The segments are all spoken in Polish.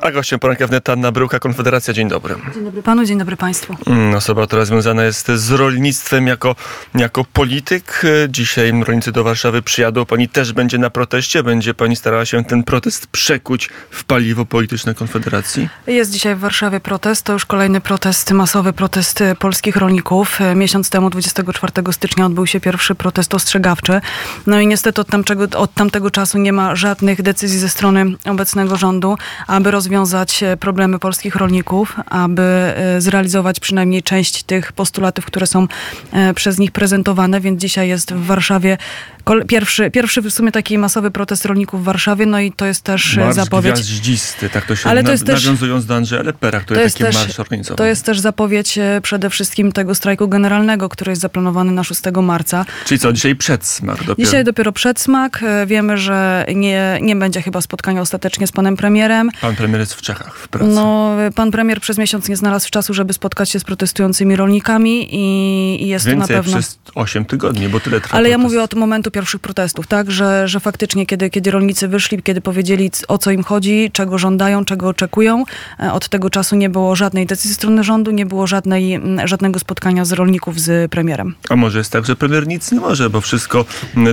A gościem poranka wnet Anna Bryłka, Konfederacja. Dzień dobry. Dzień dobry panu, dzień dobry państwu. Mm, Osoba, która związana jest z rolnictwem jako, jako polityk. Dzisiaj rolnicy do Warszawy przyjadą. Pani też będzie na proteście. Będzie pani starała się ten protest przekuć w paliwo polityczne Konfederacji? Jest dzisiaj w Warszawie protest. To już kolejny protest, masowy protest polskich rolników. Miesiąc temu, 24 stycznia, odbył się pierwszy protest ostrzegawczy. No i niestety od tamtego, od tamtego czasu nie ma żadnych decyzji ze strony obecnego rządu, aby rozwiązać e, problemy polskich rolników, aby e, zrealizować przynajmniej część tych postulatów, które są e, przez nich prezentowane. Więc dzisiaj jest w Warszawie pierwszy, pierwszy w sumie taki masowy protest rolników w Warszawie. No i to jest też e, Marsz zapowiedź. gwiaździsty, tak to się Ale to na, jest też- nawiązując do Andrzeja Lepera, który To jest, taki też, marsz organizował. to jest też zapowiedź e, przede wszystkim tego strajku generalnego, który jest zaplanowany na 6 marca. Czyli co, dzisiaj przedsmak dopiero? Dzisiaj dopiero przedsmak. E, Wiemy, że nie, nie będzie chyba spotkania ostatecznie z panem premierem. Pan premier jest w Czechach w pracy. No, pan premier przez miesiąc nie znalazł czasu, żeby spotkać się z protestującymi rolnikami i, i jest Więcej to na pewno... przez 8 tygodni, bo tyle trwa Ale ja protest. mówię od momentu pierwszych protestów, tak? Że, że faktycznie, kiedy, kiedy rolnicy wyszli, kiedy powiedzieli, o co im chodzi, czego żądają, czego oczekują, e, od tego czasu nie było żadnej decyzji ze strony rządu, nie było żadnej, żadnego spotkania z rolników z premierem. A może jest tak, że premier nic nie może, bo wszystko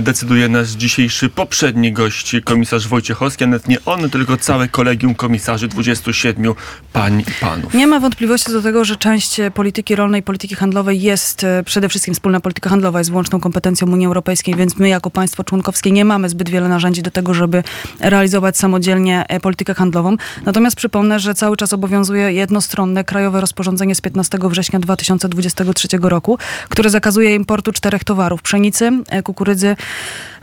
decyduje nasz dzisiejszy poprzedni gość, komisarz Wojciechowski, a nawet nie on, tylko całe kolegium komisarzy, 27 pań i panów. Nie ma wątpliwości do tego, że część polityki rolnej, polityki handlowej jest e, przede wszystkim wspólna polityka handlowa, jest wyłączną kompetencją Unii Europejskiej, więc my jako państwo członkowskie nie mamy zbyt wiele narzędzi do tego, żeby realizować samodzielnie e, politykę handlową. Natomiast przypomnę, że cały czas obowiązuje jednostronne krajowe rozporządzenie z 15 września 2023 roku, które zakazuje importu czterech towarów: pszenicy, e, kukurydzy,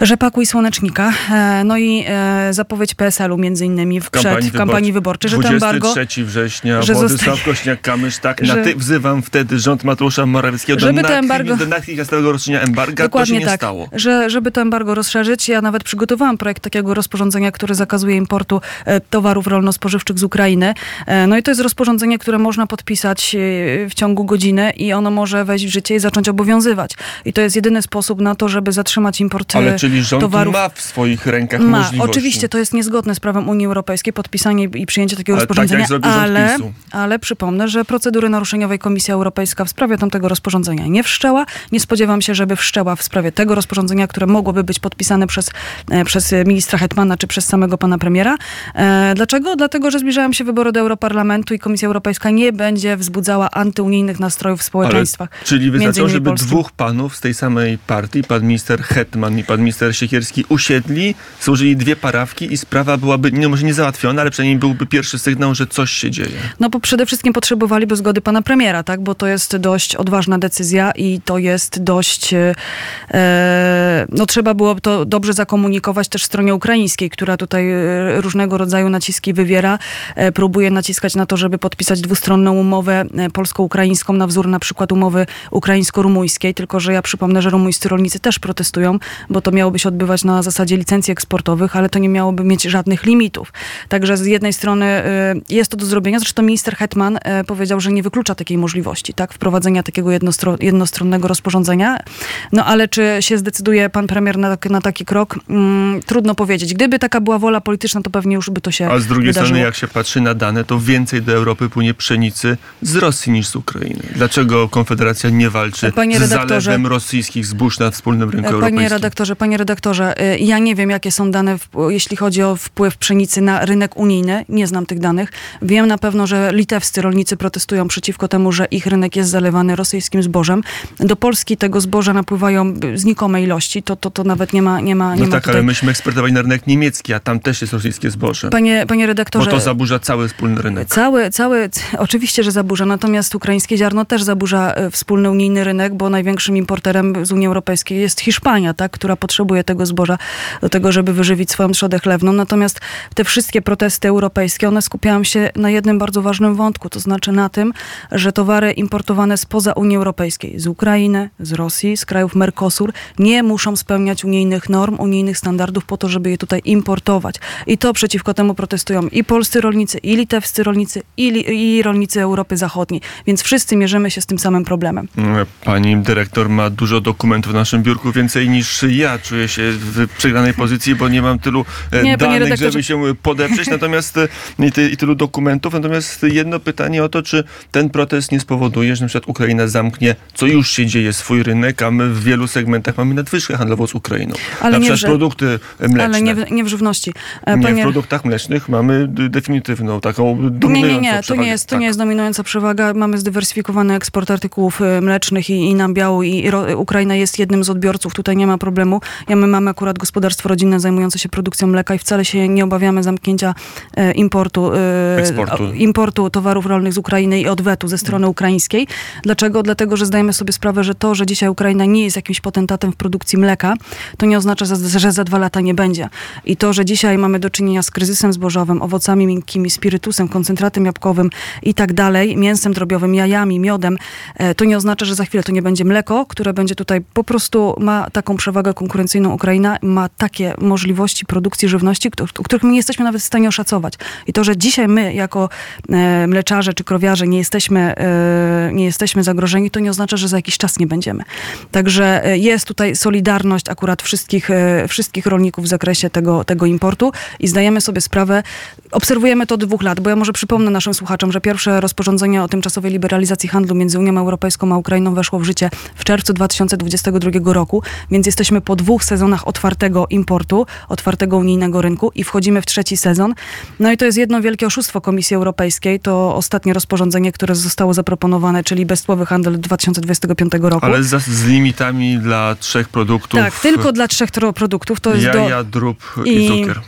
rzepaku i słonecznika. E, No i zapowiedź PSL-u między innymi w, przed, w kampanii wyborczej, że to embargo 23 września, że Władysław Kośniak-Kamysz, tak, że- na ty wzywam wtedy rząd Mateusza Morawieckiego Żeby do, natychmi- embargo- do natychmiastowego rozszerzenia embarga. Dokładnie to się nie tak, stało. Że, żeby to embargo rozszerzyć. Ja nawet przygotowałam projekt takiego rozporządzenia, które zakazuje importu e, towarów rolno-spożywczych z Ukrainy. E, no i to jest rozporządzenie, które można podpisać e, w ciągu godziny i ono może wejść w życie i zacząć obowiązywać. I to jest jedyny sposób na to, żeby zatrzymać import Ale czyli rząd towarów. ma w swoich rękach Ma. możliwości. Oczywiście to jest niezgodne z prawem Unii Europejskiej, podpisanie i przyjęcie takiego Ale tak rozporządzenia, rząd ale, ale przypomnę, że procedury naruszeniowej Komisja Europejska w sprawie tamtego rozporządzenia nie wszczęła. Nie spodziewam się, żeby wszczęła w sprawie tego rozporządzenia, które mogłoby być podpisane przez, e, przez ministra Hetmana czy przez samego pana premiera. E, dlaczego? Dlatego, że zbliżają się wybory do Europarlamentu i Komisja Europejska nie będzie wzbudzała antyunijnych nastrojów w społeczeństwach. Ale, czyli między wystarczyło, innymi żeby polskim. dwóch panów z tej samej partii, pan minister Hetman i pan minister Siekierski, usiedli, złożyli dwie parawki i sprawa byłaby, nie, może nie załatwiona, ale przynajmniej byłby pierwszy sygnał, że coś się dzieje. No bo przede wszystkim potrzebowaliby zgody pana premiera, tak? Bo to jest dość odważna decyzja i to jest dość. E, no trzeba było to dobrze zakomunikować też stronie ukraińskiej, która tutaj e, różnego rodzaju naciski wywiera. E, próbuje naciskać na to, żeby podpisać dwustronną umowę e, polsko-ukraińską na wzór na przykład umowy ukraińsko-rumuńskiej. Tylko, że ja przypomnę, że rumuńscy rolnicy też protestują, bo to miałoby się odbywać na zasadzie licencji eksportowych, ale to nie miałoby mieć żadnych limitów. Także z jednej strony jest to do zrobienia. Zresztą minister Hetman powiedział, że nie wyklucza takiej możliwości, tak, wprowadzenia takiego jednostro, jednostronnego rozporządzenia. No ale czy się zdecyduje pan premier na, na taki krok? Mm, trudno powiedzieć. Gdyby taka była wola polityczna, to pewnie już by to się A z drugiej wydarzyło. strony, jak się patrzy na dane, to więcej do Europy płynie pszenicy z Rosji niż z Ukrainy. Dlaczego Konfederacja nie walczy Panie z zalewem rosyjskich zbóż na wspólnym rynku Panie europejskim? redaktorze, panie redaktorze, y, ja nie wiem, jakie są dane, jeśli chodzi o wpływ pszenicy na rynek unijny. Nie znam tych danych. Wiem na pewno, że litewscy rolnicy protestują przeciwko temu, że ich rynek jest zalewany rosyjskim zbożem. Do Polski tego zboża napływają y, znikome ilości. To, to, to nawet nie ma, nie ma, nie No ma tak, tutaj... ale myśmy eksportowali na rynek niemiecki, a tam też jest rosyjskie zboże. Panie, panie Bo redaktorze... to zaburza cały wspólny rynek. Cały, cały, oczywiście, że zaburza, natomiast ukraińskie ziarno też zaburza e, wspólny unijny rynek, bo największym importerem z Unii Europejskiej jest Hiszpania, tak, która potrzebuje tego zboża do tego, żeby wyżywić swoją trzodę chlewną. Natomiast te wszystkie protesty europejskie, one skupiają się na jednym bardzo ważnym wątku, to znaczy na tym, że towary importowane spoza Unii Europejskiej, z Ukrainy, z Rosji, z krajów Mercosur, nie muszą spełniać unijnych norm, unijnych standardów po to, żeby je tutaj importować. I to przeciwko temu protestują i polscy rolnicy, i litewscy rolnicy, i, li, i rolnicy Europy Zachodniej. Więc wszyscy mierzymy się z tym samym problemem. Pani dyrektor ma dużo dokumentów w naszym biurku, więcej niż ja. Czuję się w przegranej pozycji, bo nie mam tylu e, nie, danych, żeby się podeprzeć, natomiast e, i, ty, i tylu dokumentów. Natomiast jedno pytanie o to, czy ten protest nie spowoduje, że na przykład Ukraina zamknie, co już się dzieje, swój rynek, a my w wielu segmentach mamy nadwyżkę handlową z Ukrainą. Ale na przykład w, produkty mleczne. Ale nie w, nie w żywności. Panie... Nie, w produktach mlecznych mamy definitywną, taką dominującą Nie, nie, nie, to nie jest, to tak. nie jest dominująca przewaga. Mamy zdywersyfikowany eksport artykułów y, mlecznych i, i nabiału i, i Ukraina jest jednym z odbiorców, tutaj nie ma problemu. Ja my mamy akurat gospodarstwo rodzinne zajmujące się produkcją mleka i wcale się nie obawiamy zamknięcia e, importu, Eksportu. importu towarów rolnych z Ukrainy i odwetu ze strony ukraińskiej. Dlaczego? Dlatego, że zdajemy sobie sprawę, że to, że dzisiaj Ukraina nie jest jakimś potentatem w produkcji mleka, to nie oznacza, że, za dwa lata nie będzie. I to, że dzisiaj mamy do czynienia z kryzysem zbożowym, owocami miękkimi, spirytusem, koncentratem jabłkowym i tak dalej, mięsem drobiowym, jajami, miodem, e, to nie oznacza, że za chwilę to nie będzie mleko, które będzie tutaj po prostu ma taką przewagę konkurencyjną Ukraina, ma takie możliwości produkcji żywności, których my nie jesteśmy nawet w stanie oszacować. I to, że dzisiaj my jako e, mleczarze czy krowiarze nie jesteśmy, e, nie jesteśmy zagrożeni, to nie oznacza, że za jakiś czas nie będziemy. Także jest tutaj solidarność akurat wszystkich, wszystkich rolników w zakresie tego, tego importu i zdajemy sobie sprawę, obserwujemy to od dwóch lat, bo ja może przypomnę naszym słuchaczom, że pierwsze rozporządzenie o tymczasowej liberalizacji handlu między Unią Europejską a Ukrainą weszło w życie w czerwcu 2022 roku, więc jesteśmy po dwóch sezonach otwartego importu, otwartego unijnego rynku i wchodzimy w trzeci sezon. No i to jest jedno wielkie oszustwo Komisji Europejskiej. To ostatnie rozporządzenie, które zostało zaproponowane, czyli bezcłowy handel 2025 roku. Ale z, z limitami dla trzech produktów. Tak, tylko dla trzech produktów. To jest jaja, do... drób i, i cukier.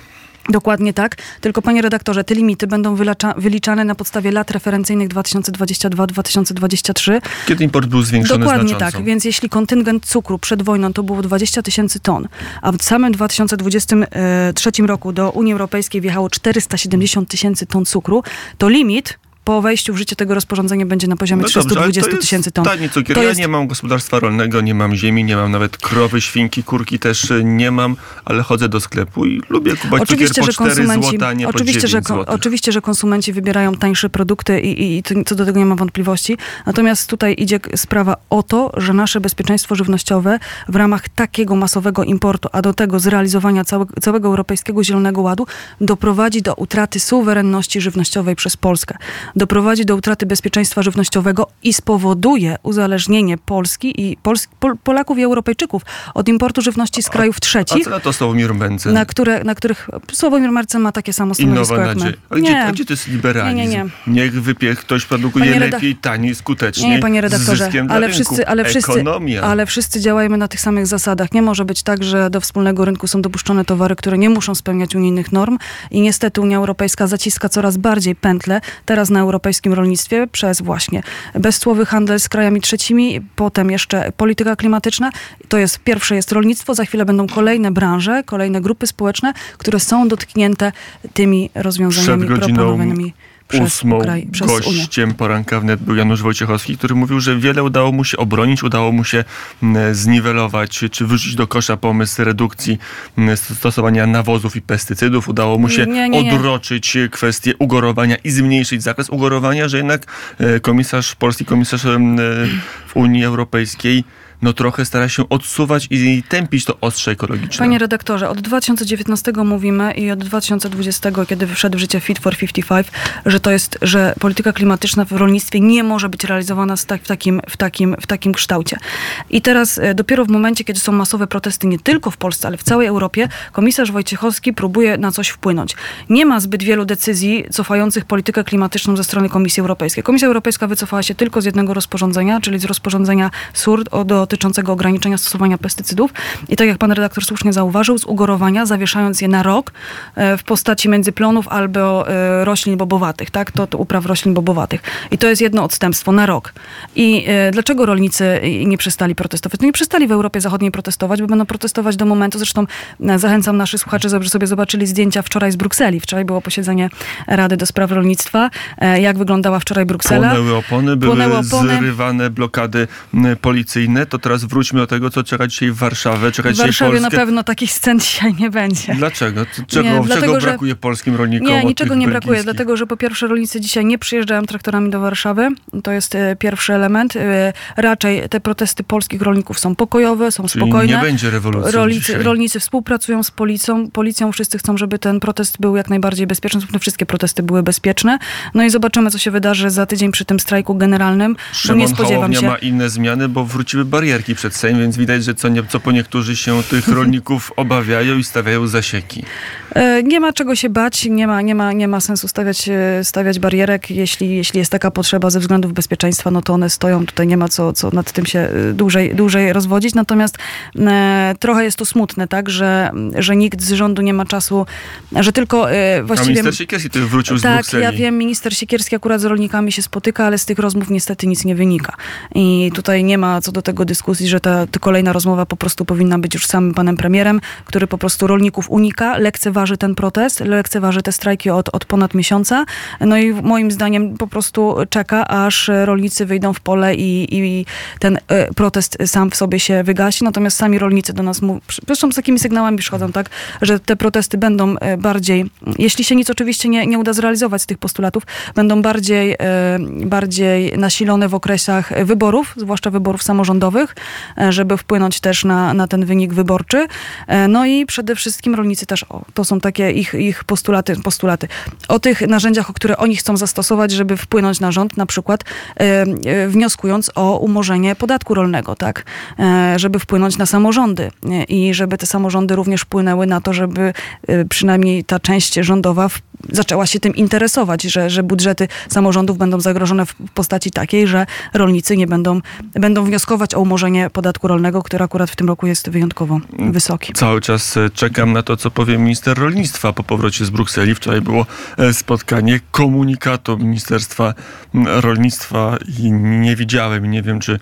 Dokładnie tak. Tylko panie redaktorze, te limity będą wylacza, wyliczane na podstawie lat referencyjnych 2022-2023. Kiedy import był zwiększony Dokładnie znacząco. tak. Więc jeśli kontyngent cukru przed wojną to było 20 tysięcy ton, a w samym 2023 roku do Unii Europejskiej wjechało 470 tysięcy ton cukru, to limit po wejściu w życie tego rozporządzenia będzie na poziomie no 320 tysięcy ton. Tani cukier. To ja jest... nie mam gospodarstwa rolnego, nie mam ziemi, nie mam nawet krowy, świnki, kurki też nie mam, ale chodzę do sklepu i lubię kupować oczywiście, cukier po że 4 złota, nie oczywiście, po 9 że, Oczywiście, że konsumenci wybierają tańsze produkty i, i, i co do tego nie ma wątpliwości. Natomiast tutaj idzie sprawa o to, że nasze bezpieczeństwo żywnościowe w ramach takiego masowego importu, a do tego zrealizowania całe, całego Europejskiego Zielonego Ładu doprowadzi do utraty suwerenności żywnościowej przez Polskę doprowadzi do utraty bezpieczeństwa żywnościowego i spowoduje uzależnienie Polski i Pols Pol Polaków i Europejczyków od importu żywności z krajów trzecich. A co na to Sławomir Mencen? Na, które, na których Sławomir Mencen ma takie samo stanowisko jak my. A gdzie, gdzie to jest liberalizm? Nie, nie, nie. Niech wypie ktoś produkuje panie lepiej, taniej, skutecznie. Nie, panie redaktorze, ale wszyscy, ale, wszyscy, ale wszyscy działajmy na tych samych zasadach. Nie może być tak, że do wspólnego rynku są dopuszczone towary, które nie muszą spełniać unijnych norm i niestety Unia Europejska zaciska coraz bardziej pętle. Teraz na europejskim rolnictwie przez właśnie bezcłowy handel z krajami trzecimi, potem jeszcze polityka klimatyczna. To jest pierwsze jest rolnictwo, za chwilę będą kolejne branże, kolejne grupy społeczne, które są dotknięte tymi rozwiązaniami proponowanymi ósmą gościem poranka wnet był Janusz Wojciechowski, który mówił, że wiele udało mu się obronić, udało mu się zniwelować, czy wyrzucić do kosza pomysł redukcji stosowania nawozów i pestycydów. Udało mu się nie, nie, nie. odroczyć kwestię ugorowania i zmniejszyć zakres ugorowania, że jednak e, komisarz, polski komisarz w Unii Europejskiej no trochę stara się odsuwać i tępić to ostrze ekologiczne. Panie redaktorze, od 2019 mówimy i od 2020, kiedy wszedł w życie Fit for 55, że to jest, że polityka klimatyczna w rolnictwie nie może być realizowana w, takim, w, takim, w takim kształcie. I teraz e, dopiero w momencie, kiedy są masowe protesty nie tylko w Polsce, ale w całej Europie, komisarz Wojciechowski próbuje na coś wpłynąć. Nie ma zbyt wielu decyzji cofających politykę klimatyczną ze strony Komisji Europejskiej. Komisja Europejska wycofała się tylko z jednego rozporządzenia, czyli z rozporządzenia SUR do dotyczącego ograniczenia stosowania pestycydów. I tak jak pan redaktor słusznie zauważył, z ugorowania, zawieszając je na rok e, w postaci międzyplonów albo e, roślin bobowatych, tak? To, to upraw roślin bobowatych. I to jest jedno odstępstwo na rok. I e, dlaczego rolnicy nie przestali protestować? No nie przestali w Europie Zachodniej protestować, bo będą protestować do momentu, zresztą zachęcam naszych słuchaczy, żeby sobie zobaczyli zdjęcia wczoraj z Brukseli. Wczoraj było posiedzenie Rady do Spraw Rolnictwa. Jak wyglądała wczoraj Bruksela? Płonęły opony, były opony. zrywane blokady policyjne. To to teraz wróćmy do tego, co czeka dzisiaj w Warszawie. Czeka W dzisiaj Warszawie Polskę. na pewno takich scen dzisiaj nie będzie. Dlaczego? Czego, Nie, dlatego, czego że- brakuje polskim rolnikom? Nie, niczego nie brakuje, dlatego że po pierwsze rolnicy dzisiaj nie przyjeżdżają traktorami do Warszawy. To jest e, pierwszy element. E, Raczej te protesty polskich rolników są pokojowe, są Czyli spokojne. nie będzie rewolucji Rolnicy, rolnicy współpracują z policją. Policją wszyscy chcą, żeby ten protest był jak najbardziej bezpieczny. Zresztą wszystkie protesty były bezpieczne. No i zobaczymy, co się wydarzy za tydzień przy tym strajku generalnym. No Szymon nie spodziewam Hołownia się. ma inne zmiany, bo wróciły barierki przed Sejm, więc widać, że co, nie, co po niektórzy się tych rolników obawiają i stawiają zasieki. E, Nie ma czego się bać, nie ma, nie ma, nie ma sensu stawiać, e, stawiać barierek. Jeśli, jeśli jest taka potrzeba ze względów bezpieczeństwa, no to one stoją. Tutaj nie ma co, co nad tym się e, dłużej, dłużej rozwodzić. Natomiast trochę jest to smutne, tak, że, że nikt z rządu nie ma czasu, że tylko e, A właściwie... minister Siekierski tutaj wrócił z Tak, Brukseli. ja wiem, minister Siekierski akurat z rolnikami się spotyka, ale z tych rozmów niestety nic nie wynika. I tutaj nie ma co do tego dyskusji, że ta, kolejna rozmowa po prostu powinna być już samym panem premierem, który po prostu rolników unika, lekceważy ten protest, lekceważy te strajki od, od ponad miesiąca. No i moim zdaniem po prostu czeka, aż rolnicy wyjdą w pole i, i ten e, protest sam w sobie się wygasi. Natomiast sami rolnicy do nas mówią, zresztą z takimi sygnałami przychodzą, tak, że te protesty będą e, bardziej, jeśli się nic oczywiście nie, nie uda zrealizować z tych postulatów, będą bardziej, e, bardziej nasilone w okresach wyborów, zwłaszcza wyborów samorządowych, e, żeby wpłynąć też na, na ten wynik wyborczy. E, No i przede wszystkim rolnicy też, o, to są takie ich, ich postulaty, postulaty. O tych narzędziach, o które oni chcą zastosować, żeby wpłynąć na rząd, na przykład e, wnioskując o umorzenie podatku rolnego, tak, żeby wpłynąć na samorządy i żeby te samorządy również wpłynęły na to, żeby przynajmniej ta część rządowa zaczęła się tym interesować, że, że budżety samorządów będą zagrożone w postaci takiej, że rolnicy nie będą, będą wnioskować o umorzenie podatku rolnego, który akurat w tym roku jest wyjątkowo wysoki. Cały czas e, czekam na to, co powie minister rolnictwa po powrocie z Brukseli. Wczoraj było e, spotkanie komunikatu Ministerstwa Rolnictwa i nie widziałem, nie wiem, czy,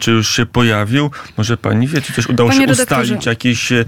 czy już się pojawił. Może pani wie, czy coś udało Panie się ustalić, jakieś e,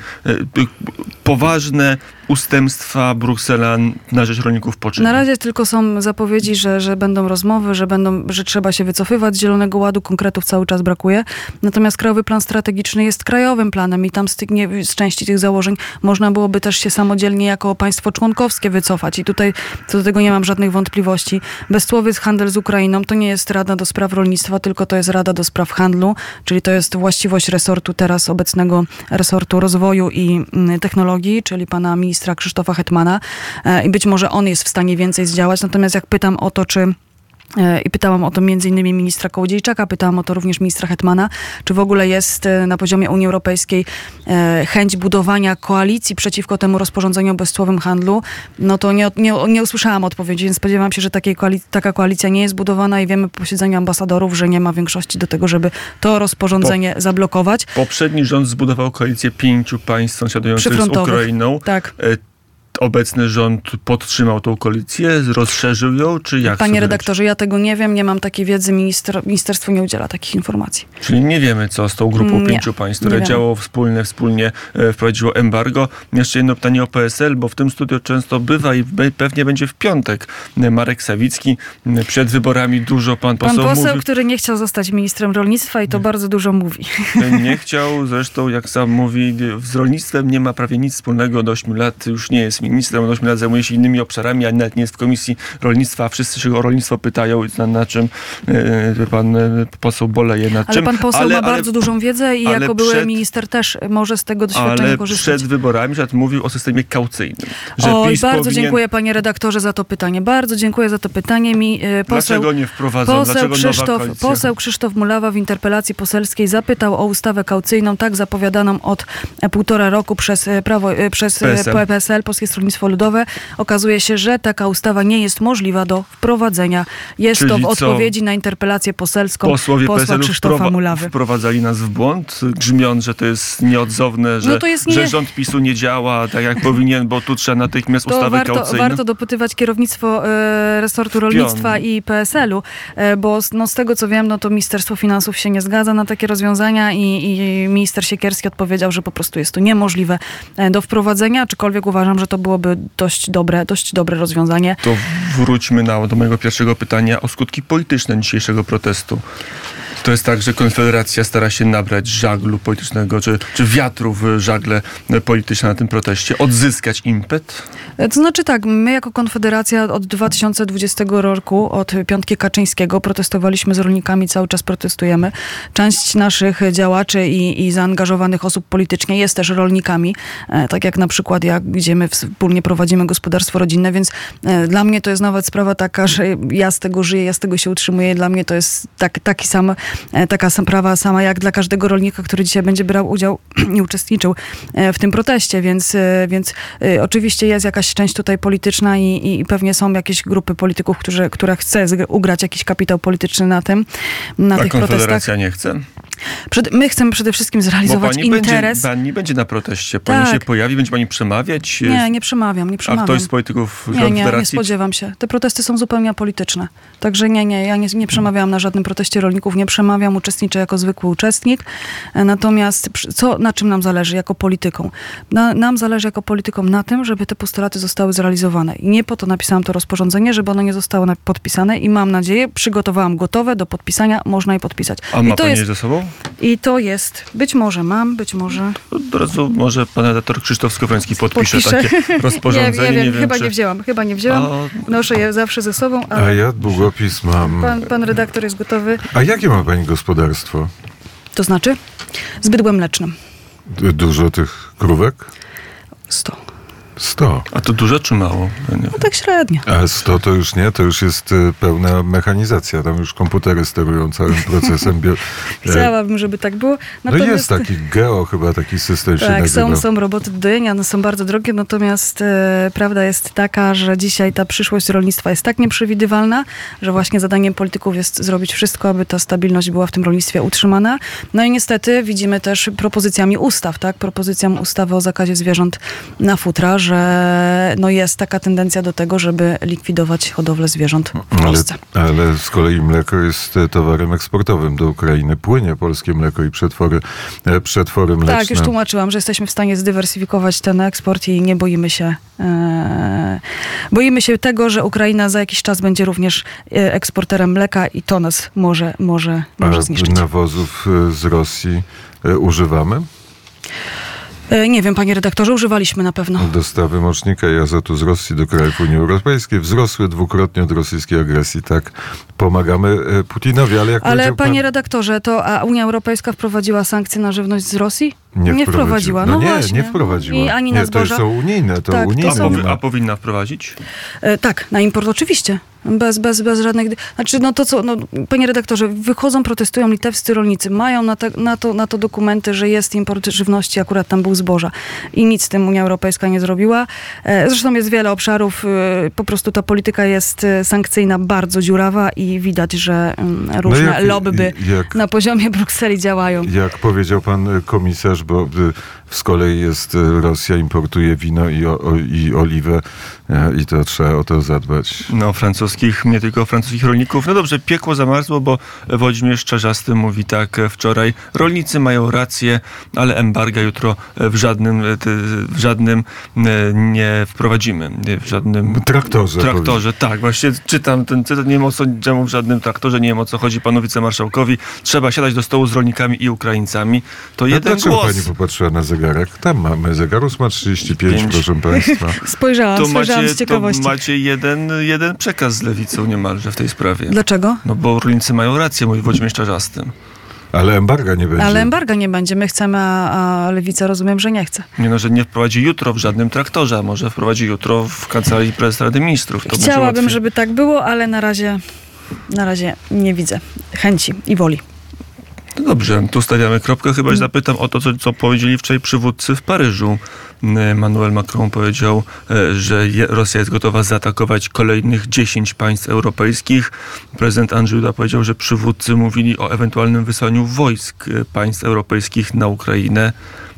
poważne ustępstwa Bruksela na rzecz rolników poczyni? Na razie tylko są zapowiedzi, że, że będą rozmowy, że, będą, że trzeba się wycofywać z Zielonego Ładu. Konkretów cały czas brakuje. Natomiast Krajowy Plan Strategiczny jest krajowym planem i tam z, tych, nie, z części tych założeń można byłoby też się samodzielnie jako państwo członkowskie wycofać. I tutaj co do tego nie mam żadnych wątpliwości. Bezcłowy handel z Ukrainą to nie jest Rada do Spraw Rolnictwa, tylko to jest Rada do Spraw Handlu, czyli to jest właściwość resortu teraz obecnego resortu rozwoju i mm, technologii, czyli pana ministra Krzysztofa Hetmana. E, I być może on jest w stanie więcej zdziałać. Natomiast jak pytam o to, czy i pytałam o to innymi ministra Kołodziejczaka, pytałam o to również ministra Hetmana, czy w ogóle jest e, na poziomie Unii Europejskiej e, chęć budowania koalicji przeciwko temu rozporządzeniu o bezcłowym handlu, no to nie, nie, nie usłyszałam odpowiedzi, więc spodziewam się, że takiej koali- taka koalicja nie jest budowana i wiemy po posiedzeniu ambasadorów, że nie ma większości do tego, żeby to rozporządzenie zablokować. Poprzedni rząd zbudował koalicję pięciu państw sąsiadujących z. Ukrainą. Tak. E, Obecny rząd podtrzymał tą koalicję, rozszerzył ją, czy jak? Panie redaktorze, ja tego nie wiem, nie mam takiej wiedzy, minister, ministerstwo nie udziela takich informacji. Czyli nie wiemy, co z tą grupą Nie, pięciu państw, nie które działało wspólnie, wspólnie e, wprowadziło embargo. Jeszcze jedno pytanie o PSL, bo w tym studio często bywa i pewnie będzie w piątek e, Marek Sawicki. E, Przed wyborami dużo pan Pan poseł poseł, mówił. który nie chciał zostać ministrem rolnictwa i to bardzo dużo mówi. Nie chciał, zresztą jak sam mówi, z rolnictwem nie ma prawie nic wspólnego od 8 lat, już nie jest ministrem, od 8 lat zajmuje się innymi obszarami, a nawet nie jest w Komisji Rolnictwa, a wszyscy się o rolnictwo pytają, na, na czym e, pan e, poseł boleje, nad Ale czym. pan poseł ale, ma bardzo dużą wiedzę i ale jako były przed- minister też może z tego doświadczenia ale korzystać. przed wyborami że mówił o systemie kaucyjnym. Że Oj, PiS bardzo powinien... dziękuję panie redaktorze za to pytanie. Bardzo dziękuję za to pytanie. Mi e, poseł, Dlaczego nie wprowadzą? poseł, Dlaczego Krzysztof, poseł Krzysztof Mulawa w interpelacji poselskiej zapytał o ustawę kaucyjną, tak zapowiadaną od półtora roku przez prawo, przez PSL. PSL, Polskie Stronnictwo Ludowe. Okazuje się, że taka ustawa nie jest możliwa do wprowadzenia. Jest to Czyli w co? odpowiedzi na interpelację poselską Posłowie posła PSL-u Krzysztofa wprowa- Mulawy. wprowadzali nas w błąd, grzmiąc, że to jest nieodzowne, że, No to jest nie- że rząd PiSu nie działa tak jak powinien, bo tu trzeba natychmiast To ustawy warto, kaucyjne. warto dopytywać kierownictwo e, resortu rolnictwa i PSL-u, e, bo z- no, z tego co wiem, no to Ministerstwo Finansów się nie zgadza na takie rozwiązania i, i minister Siekierski odpowiedział, że po prostu jest to niemożliwe e, do wprowadzenia, aczkolwiek uważam, że to byłoby dość dobre, dość dobre rozwiązanie. To wróćmy na, do mojego pierwszego pytania o skutki polityczne dzisiejszego protestu. To jest tak, że Konfederacja stara się nabrać żaglu politycznego, czy, czy wiatru w żagle polityczne na tym proteście, odzyskać impet? E, to znaczy tak, my jako Konfederacja od 2020 roku, od piątki Kaczyńskiego protestowaliśmy z rolnikami, cały czas protestujemy. Część naszych działaczy i, i zaangażowanych osób politycznie jest też rolnikami, e, tak jak na przykład jak, gdzie my wspólnie prowadzimy gospodarstwo rodzinne, więc e, dla mnie to jest nawet sprawa taka, że ja z tego żyję, ja z tego się utrzymuję. Dla mnie to jest tak, taki sam, taka sprawa sama jak dla każdego rolnika, który dzisiaj będzie brał udział i uczestniczył e, w tym proteście, więc, e, więc e, oczywiście jest jakaś część tutaj polityczna i, i pewnie są jakieś grupy polityków, którzy, która chce ugrać jakiś kapitał polityczny na tym, na A tych protestach. Konfederacja nie chce? Przed, my chcemy przede wszystkim zrealizować pani interes. będzie, pani będzie na proteście, pani Tak. się pojawi, będzie pani przemawiać? Nie, nie przemawiam, nie A przemawiam. ktoś z polityków Nie, nie, nie spodziewam się. Te protesty są zupełnie apolityczne. Także nie, nie, ja nie, nie przemawiałam na żadnym proteście rolników, nie przemawiam, uczestniczę jako zwykły uczestnik. E, Natomiast co, na czym nam zależy jako polityką? Na, nam zależy jako politykom na tym, żeby te postulaty zostały zrealizowane. I nie po to napisałam to rozporządzenie, żeby ono nie zostało podpisane i mam nadzieję, przygotowałam gotowe do podpisania, można je podpisać. A ma I to pani jest, je ze sobą? I to jest, być może mam, być może Od razu może pan redaktor Krzysztof Skowroński podpisze, podpiszę. takie rozporządzenie. nie, nie, wiem, chyba czy... nie wzięłam, chyba nie wzięłam. A- Noszę je zawsze ze sobą, A ale ja długopis mam. pan, pan redaktor jest gotowy. A jakie ma pani gospodarstwo? To znaczy? Z bydłem mlecznym. Dużo tych krówek? 100. 100. A to dużo czy mało? Ja. No tak średnio. A 100 to już nie, to już jest e, pełna mechanizacja. Tam już komputery sterują całym procesem. Bio... e, Chciałabym, żeby tak było. No Natomiast, jest taki geo, chyba taki system się Tak, nazywa. są, są roboty dojenia, one są bardzo drogie, natomiast e, prawda jest taka, że dzisiaj ta przyszłość rolnictwa jest tak nieprzewidywalna, że właśnie zadaniem polityków jest zrobić wszystko, aby ta stabilność była w tym rolnictwie utrzymana. No i niestety widzimy też propozycjami ustaw, tak? Propozycjami ustawy o zakazie zwierząt na futra, że no jest taka tendencja do tego, żeby likwidować hodowlę zwierząt w Ale, Polsce. ale z kolei mleko jest e, towarem eksportowym do Ukrainy. Płynie polskie mleko i przetwory, e, przetwory mleczne. Tak, już tłumaczyłam, że jesteśmy w stanie zdywersyfikować ten eksport i nie boimy się. E, boimy się tego, że Ukraina za jakiś czas będzie również e, eksporterem mleka i to nas może, może, może A zniszczyć. nawozów e, z Rosji używamy? E, nie wiem, panie redaktorze, używaliśmy na pewno. Dostawy mocznika i azotu z Rosji do krajów Unii Europejskiej wzrosły dwukrotnie od rosyjskiej agresji. Tak, pomagamy e, Putinowi, ale jak Ale panie pan, redaktorze, to a Unia Europejska wprowadziła sankcje na żywność z Rosji? Nie, wprowadziła. No, No nie, właśnie. nie wprowadziła. I ani nie, na zboża. To są unijne, to Tak, to unijne. A, są- nie powi- ma. a powinna wprowadzić? E, tak, na import oczywiście. Bez, bez, bez żadnych. Znaczy, no to co, no, panie redaktorze, wychodzą, protestują litewscy rolnicy, mają na, te, na, to, na to dokumenty, że jest import żywności, akurat tam był zboża. I nic z tym Unia Europejska nie zrobiła. E, Zresztą jest wiele obszarów, e, po prostu ta polityka jest e, sankcyjna, bardzo dziurawa i widać, że mm, różne No jak- lobby jak- na poziomie Brukseli działają. Jak powiedział pan e, komisarz, bo e, z kolei jest e, Rosja importuje wino i, o, i oliwę e, i to trzeba o to zadbać. No, francuskich, nie tylko francuskich rolników. No dobrze, piekło zamarzło, bo Włodzimierz Czarzasty mówi tak e, wczoraj. Rolnicy mają rację, ale embarga jutro e, w żadnym, w żadnym nie wprowadzimy. W żadnym Traktorze. traktorze. Tak, właśnie czytam ten cytat. Nie wiem o co czemu w żadnym traktorze, nie wiem o co chodzi panu wicemarszałkowi. Trzeba siadać do stołu z rolnikami i Ukraińcami. To A jeden głos. pani popatrzyła na zegarek? Tam mamy zegarus ma 35, Pięć. proszę państwa. Spojrzałam, To spojrzałam macie, z to ciekawości. macie jeden, jeden przekaz z lewicą niemalże w tej sprawie. Dlaczego? No bo rolnicy mają rację, mówi Włodzimierz Czarzasty. Ale embarga nie będzie. Ale embarga nie będzie. My chcemy, a, a lewica rozumiem, że nie chce. Nie no, że nie wprowadzi jutro w żadnym traktorze, a może wprowadzi jutro w kancelarii prezesa Rady Ministrów. To Chciałabym, żeby tak było, ale na razie, na razie nie widzę chęci i woli. No dobrze, tu stawiamy kropkę. Chyba że zapytam o to, co, co powiedzieli wczoraj przywódcy w Paryżu. Emmanuel Macron powiedział, e, że Rosja jest gotowa zaatakować kolejnych 10 państw europejskich. Prezydent Andrzej Duda powiedział, że przywódcy mówili o ewentualnym wysłaniu wojsk e, państw europejskich na Ukrainę.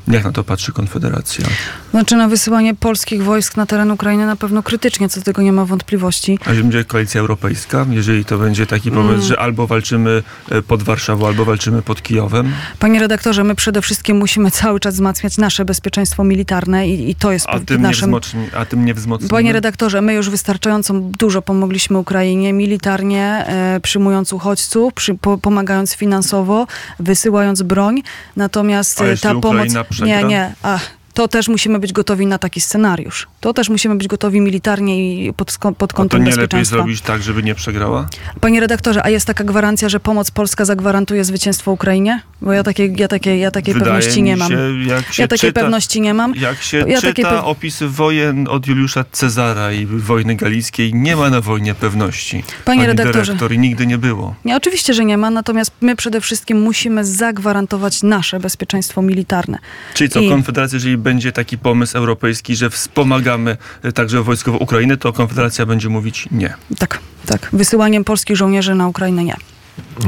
Jak na to patrzy Konfederacja? Znaczy na wysyłanie polskich wojsk na teren Ukrainy na pewno krytycznie, co do tego nie ma wątpliwości. A jeżeli będzie koalicja europejska, jeżeli to będzie taki pomysł, Mm. że albo walczymy e, pod Warszawą, albo walczymy pod Kijowem, Panie redaktorze, my przede wszystkim musimy cały czas wzmacniać nasze bezpieczeństwo militarne i, i to jest a tym, nie naszym... wzmocni, a tym nie wzmocnimy? Panie redaktorze, my już wystarczająco dużo pomogliśmy Ukrainie militarnie, e, przyjmując uchodźców, przy, po, pomagając finansowo, wysyłając broń. Natomiast e, ta pomoc. Przegra? Nie, nie. Ach, to też musimy być gotowi na taki scenariusz. To też musimy być gotowi militarnie i pod, pod a to kątem nie lepiej bezpieczeństwa. zrobić tak, żeby nie przegrała? Panie redaktorze, a jest taka gwarancja, że pomoc polska zagwarantuje zwycięstwo Ukrainie? Bo ja takiej, ja takiej, ja takiej Wydaje pewności nie mam. Się, jak się Ja takiej czyta, pewności nie mam. Jak się Ja czyta pew- opisy wojen od Juliusza Cezara i wojny galickiej, nie ma na wojnie pewności. Panie Pani redaktorze. dyrektor, i nigdy nie było. Nie, oczywiście, że nie ma, natomiast my przede wszystkim musimy zagwarantować nasze bezpieczeństwo militarne. Czyli co, I- Konfederacja, jeżeli będzie taki pomysł europejski, że wspomagamy e, także wojskowo Ukrainę, to Konfederacja będzie mówić nie. Tak, tak. Wysyłaniem polskich żołnierzy na Ukrainę nie.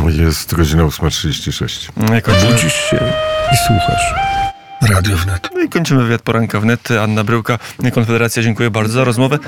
Jest godzina 8.36. No i kończymy, Budzisz się i słuchasz. Radio wnet. no i kończymy wywiad poranka wnet. Anna Bryłka, Konfederacja, dziękuję bardzo za rozmowę.